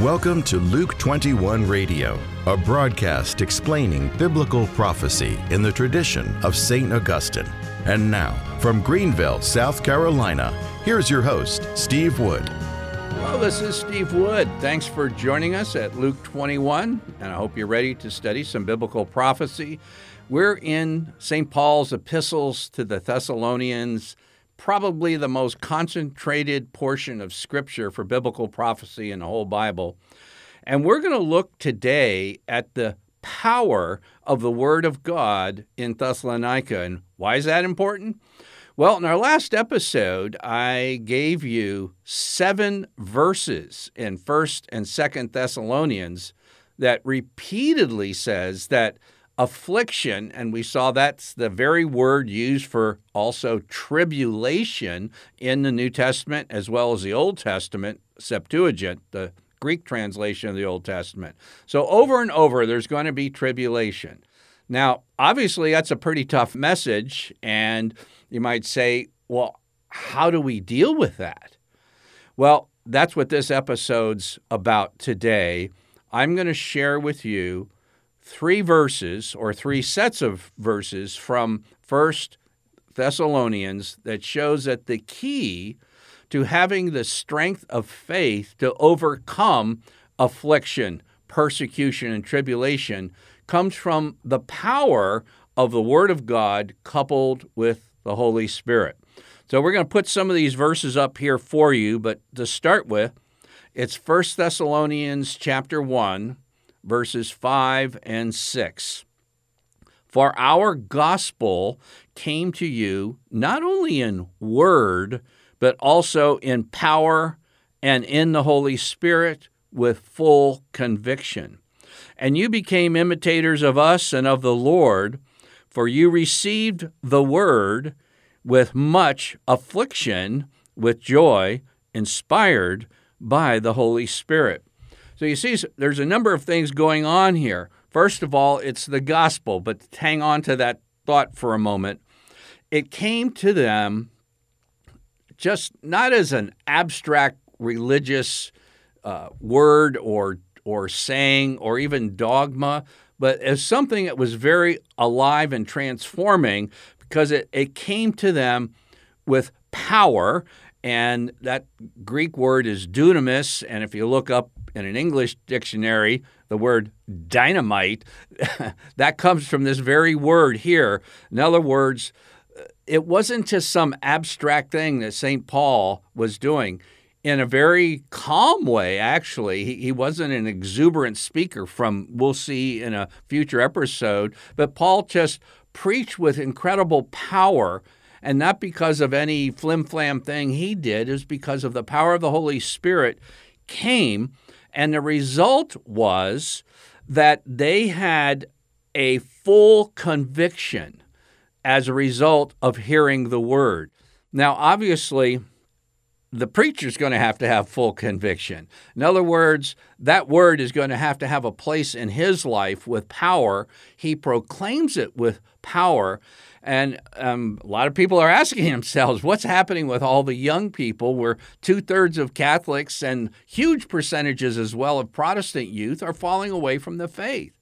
Welcome to Luke 21 Radio, a broadcast explaining biblical prophecy in the tradition of St. Augustine. And now, from Greenville, South Carolina, here's your host, Steve Wood. Hello, this is Steve Wood. Thanks for joining us at Luke 21, and I hope you're ready to study some biblical prophecy. We're in St. Paul's epistles to the Thessalonians probably the most concentrated portion of scripture for biblical prophecy in the whole Bible. And we're going to look today at the power of the Word of God in Thessalonica. And why is that important? Well, in our last episode, I gave you seven verses in 1st and 2nd Thessalonians that repeatedly says that affliction, and we saw that's the very word used for also tribulation in the New Testament as well as the Old Testament, Septuagint, the Greek translation of the Old Testament. So over and over, there's going to be tribulation. Now, obviously, that's a pretty tough message, and you might say, well, how do we deal with that? Well, that's what this episode's about today. I'm going to share with you three verses or three sets of verses from First Thessalonians that shows that the key to having the strength of faith to overcome affliction, persecution, and tribulation comes from the power of the Word of God coupled with the Holy Spirit. So we're going to put some of these verses up here for you, but to start with, it's 1 Thessalonians chapter 1 verses 5 and 6. For our gospel came to you not only in word, but also in power and in the Holy Spirit with full conviction. And you became imitators of us and of the Lord, for you received the word with much affliction, with joy, inspired by the Holy Spirit. So you see, there's a number of things going on here. First of all, it's the gospel, but hang on to that thought for a moment. It came to them just not as an abstract religious uh, word or or saying or even dogma, but as something that was very alive and transforming because it, it came to them with power. And that Greek word is dunamis. And if you look up in an English dictionary the word dynamite, that comes from this very word here. In other words, uh, it wasn't just some abstract thing that St. Paul was doing. In a very calm way, actually. He, he wasn't an exuberant speaker, from we'll see in a future episode, but Paul just preached with incredible power and not because of any flim flam thing he did, is because of the power of the Holy Spirit came and the result was that they had a full conviction as a result of hearing the word. Now, obviously, the preacher's going to have to have full conviction. In other words, that word is going to have to have a place in his life with power. He proclaims it with power. And um, a lot of people are asking themselves, what's happening with all the young people where two thirds of Catholics and huge percentages as well of Protestant youth are falling away from the faith?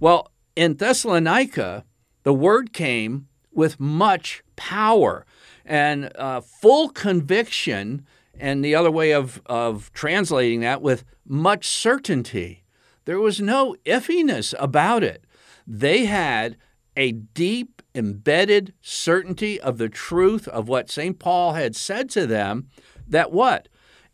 Well, in Thessalonica, the word came with much power and uh, full conviction, and the other way of, of translating that with much certainty. There was no iffiness about it. They had a deep embedded certainty of the truth of what St. Paul had said to them that what?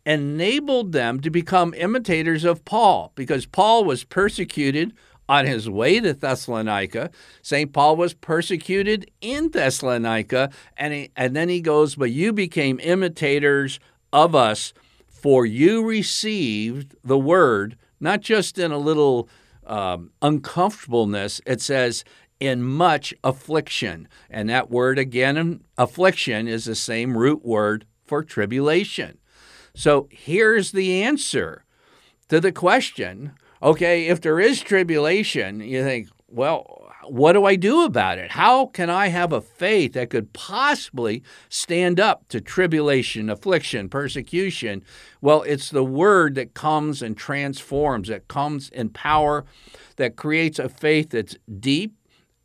Enabled them to become imitators of Paul because Paul was persecuted on his way to Thessalonica. St. Paul was persecuted in Thessalonica, and, he, and then he goes, But you became imitators of us, for you received the word, not just in a little um, uncomfortableness. It says, in much affliction. And that word again, affliction, is the same root word for tribulation. So here's the answer to the question okay, if there is tribulation, you think, well, what do I do about it? How can I have a faith that could possibly stand up to tribulation, affliction, persecution? Well, it's the word that comes and transforms, that comes in power, that creates a faith that's deep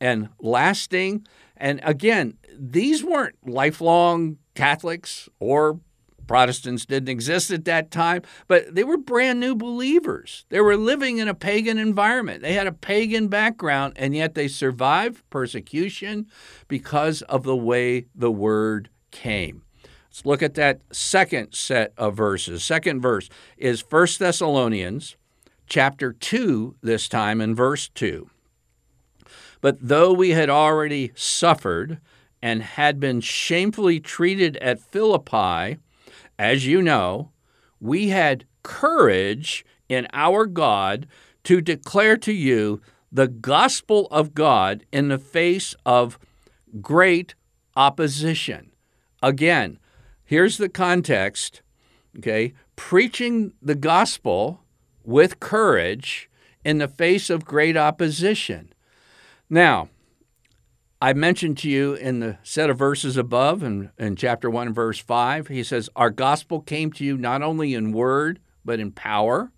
and lasting. And again, these weren't lifelong Catholics or Protestants didn't exist at that time, but they were brand new believers. They were living in a pagan environment. They had a pagan background, and yet they survived persecution because of the way the word came. Let's look at that second set of verses. Second verse is 1 Thessalonians chapter 2 this time in verse 2. But though we had already suffered and had been shamefully treated at Philippi, as you know, we had courage in our God to declare to you the gospel of God in the face of great opposition. Again, here's the context, okay? Preaching the gospel with courage in the face of great opposition. Now, I mentioned to you in the set of verses above in, in chapter 1, verse 5, he says, Our gospel came to you not only in word, but in power.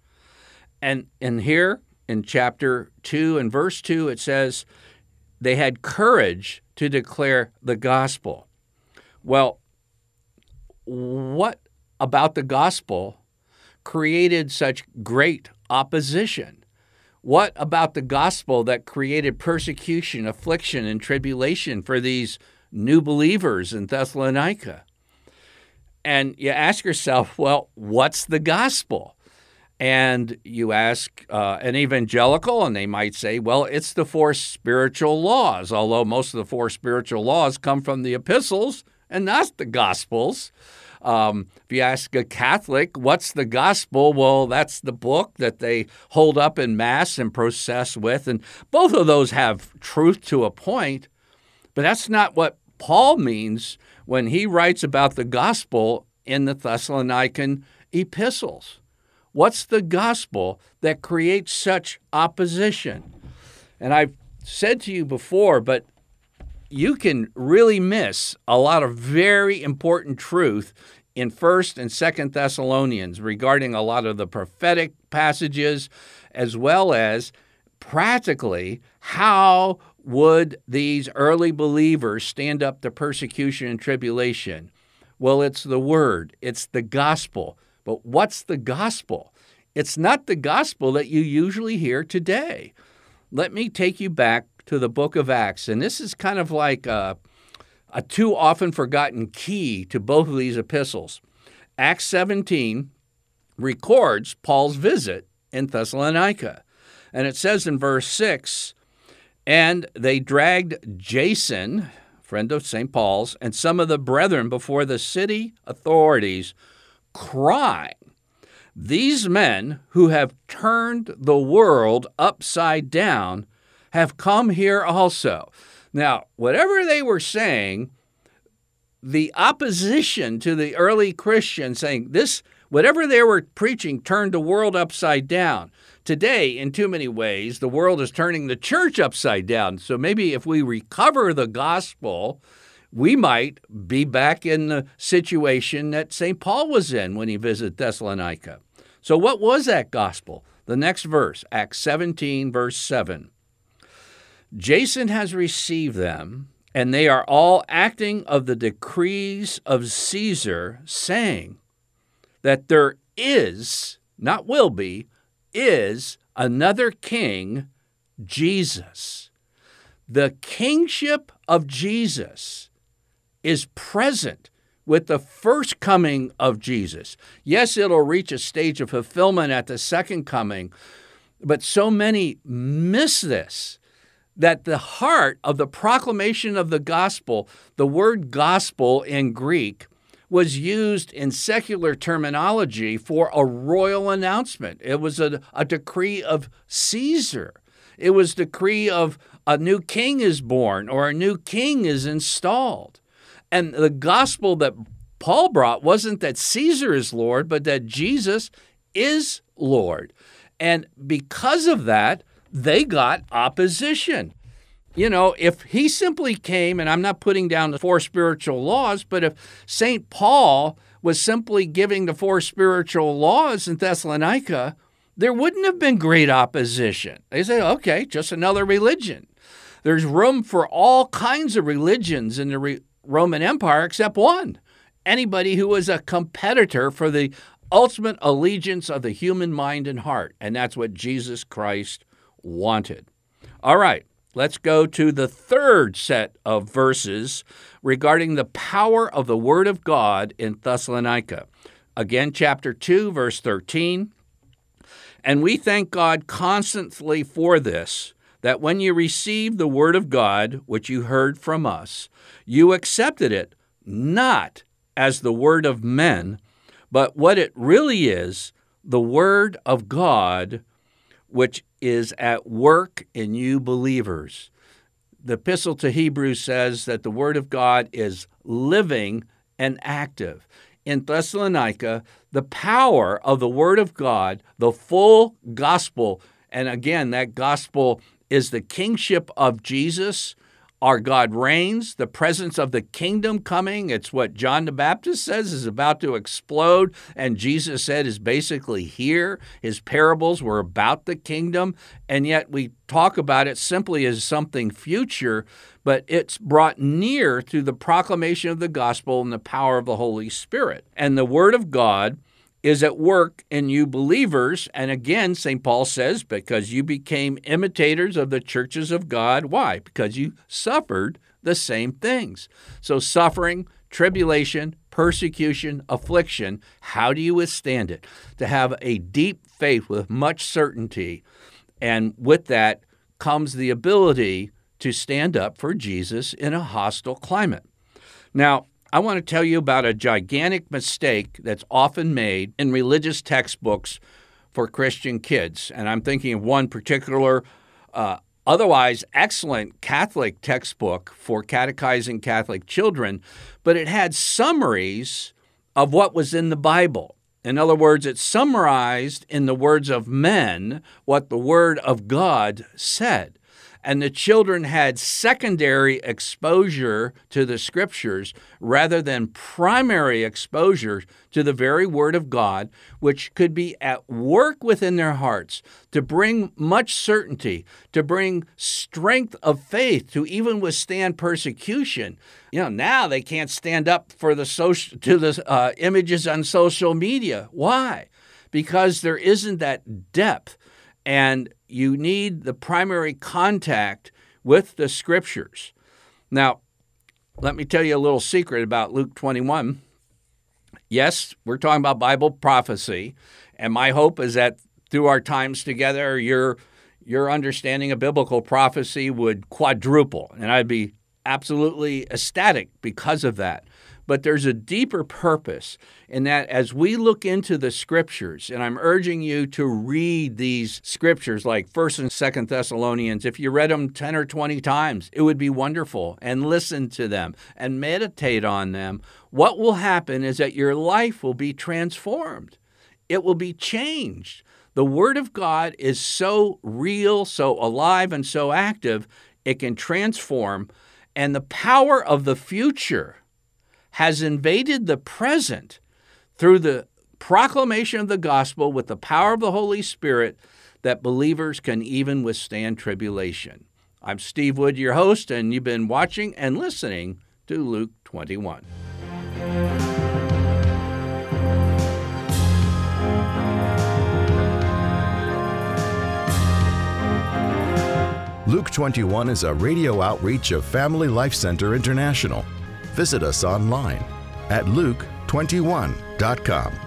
And, and here in chapter 2 and verse 2, it says, They had courage to declare the gospel. Well, what about the gospel created such great opposition? What about the gospel that created persecution, affliction, and tribulation for these new believers in Thessalonica? And you ask yourself, well, what's the gospel? And you ask uh, an evangelical, and they might say, well, it's the four spiritual laws, although most of the four spiritual laws come from the epistles and not the gospels. Um, if you ask a Catholic, what's the gospel? Well, that's the book that they hold up in Mass and process with. And both of those have truth to a point, but that's not what Paul means when he writes about the gospel in the Thessalonican epistles. What's the gospel that creates such opposition? And I've said to you before, but you can really miss a lot of very important truth in 1st and 2nd Thessalonians regarding a lot of the prophetic passages as well as practically how would these early believers stand up to persecution and tribulation? Well, it's the word, it's the gospel. But what's the gospel? It's not the gospel that you usually hear today. Let me take you back to the book of Acts. And this is kind of like a, a too often forgotten key to both of these epistles. Acts 17 records Paul's visit in Thessalonica. And it says in verse 6 And they dragged Jason, friend of St. Paul's, and some of the brethren before the city authorities, crying, These men who have turned the world upside down have come here also. Now, whatever they were saying, the opposition to the early Christians saying this, whatever they were preaching, turned the world upside down. Today, in too many ways, the world is turning the church upside down. So maybe if we recover the gospel, we might be back in the situation that St. Paul was in when he visited Thessalonica. So, what was that gospel? The next verse, Acts 17, verse 7. Jason has received them, and they are all acting of the decrees of Caesar, saying that there is, not will be, is another king, Jesus. The kingship of Jesus is present with the first coming of Jesus. Yes, it'll reach a stage of fulfillment at the second coming, but so many miss this that the heart of the proclamation of the gospel, the word gospel in Greek, was used in secular terminology for a royal announcement. It was a, a decree of Caesar. It was decree of a new king is born or a new king is installed. And the gospel that Paul brought wasn't that Caesar is Lord, but that Jesus is Lord. And because of that, they got opposition. you know, if he simply came, and I'm not putting down the four spiritual laws, but if St. Paul was simply giving the four spiritual laws in Thessalonica, there wouldn't have been great opposition. They say, okay, just another religion. There's room for all kinds of religions in the re- Roman Empire except one anybody who was a competitor for the ultimate allegiance of the human mind and heart. And that's what Jesus Christ wanted. All right, let's go to the third set of verses regarding the power of the Word of God in Thessalonica. Again, chapter 2, verse 13. And we thank God constantly for this, that when you received the Word of God, which you heard from us, you accepted it not as the Word of men, but what it really is, the Word of God, which is at work in you believers. The Epistle to Hebrews says that the Word of God is living and active. In Thessalonica, the power of the Word of God, the full gospel, and again, that gospel is the kingship of Jesus our God reigns, the presence of the kingdom coming. It's what John the Baptist says is about to explode, and Jesus said is basically here. His parables were about the kingdom, and yet we talk about it simply as something future, but it's brought near through the proclamation of the gospel and the power of the Holy Spirit. And the Word of God is at work in you believers. And again, St. Paul says, because you became imitators of the churches of God. Why? Because you suffered the same things. So, suffering, tribulation, persecution, affliction, how do you withstand it? To have a deep faith with much certainty. And with that comes the ability to stand up for Jesus in a hostile climate. Now, I want to tell you about a gigantic mistake that's often made in religious textbooks for Christian kids. And I'm thinking of one particular, uh, otherwise excellent Catholic textbook for catechizing Catholic children, but it had summaries of what was in the Bible. In other words, it summarized in the words of men what the Word of God said and the children had secondary exposure to the scriptures rather than primary exposure to the very word of God, which could be at work within their hearts to bring much certainty, to bring strength of faith to even withstand persecution. You know, now they can't stand up for the social to the uh, images on social media. Why? Because there isn't that depth and you need the primary contact with the scriptures. Now, let me tell you a little secret about Luke 21. Yes, we're talking about Bible prophecy, and my hope is that through our times together, your your understanding of biblical prophecy would quadruple, and I'd be absolutely ecstatic because of that. But there's a deeper purpose in that as we look into the scriptures, and I'm urging you to read these scriptures like 1st and 2nd Thessalonians. If you read them 10 or 20 times, it would be wonderful. And listen to them and meditate on them. What will happen is that your life will be transformed, it will be changed. The Word of God is so real, so alive, and so active, it can transform. And the power of the future has invaded the present through the proclamation of the gospel with the power of the Holy Spirit that believers can even withstand tribulation. I'm Steve Wood, your host, and you've been watching and listening to Luke 21. Luke 21 is a radio outreach of Family Life Center International visit us online at luke21.com.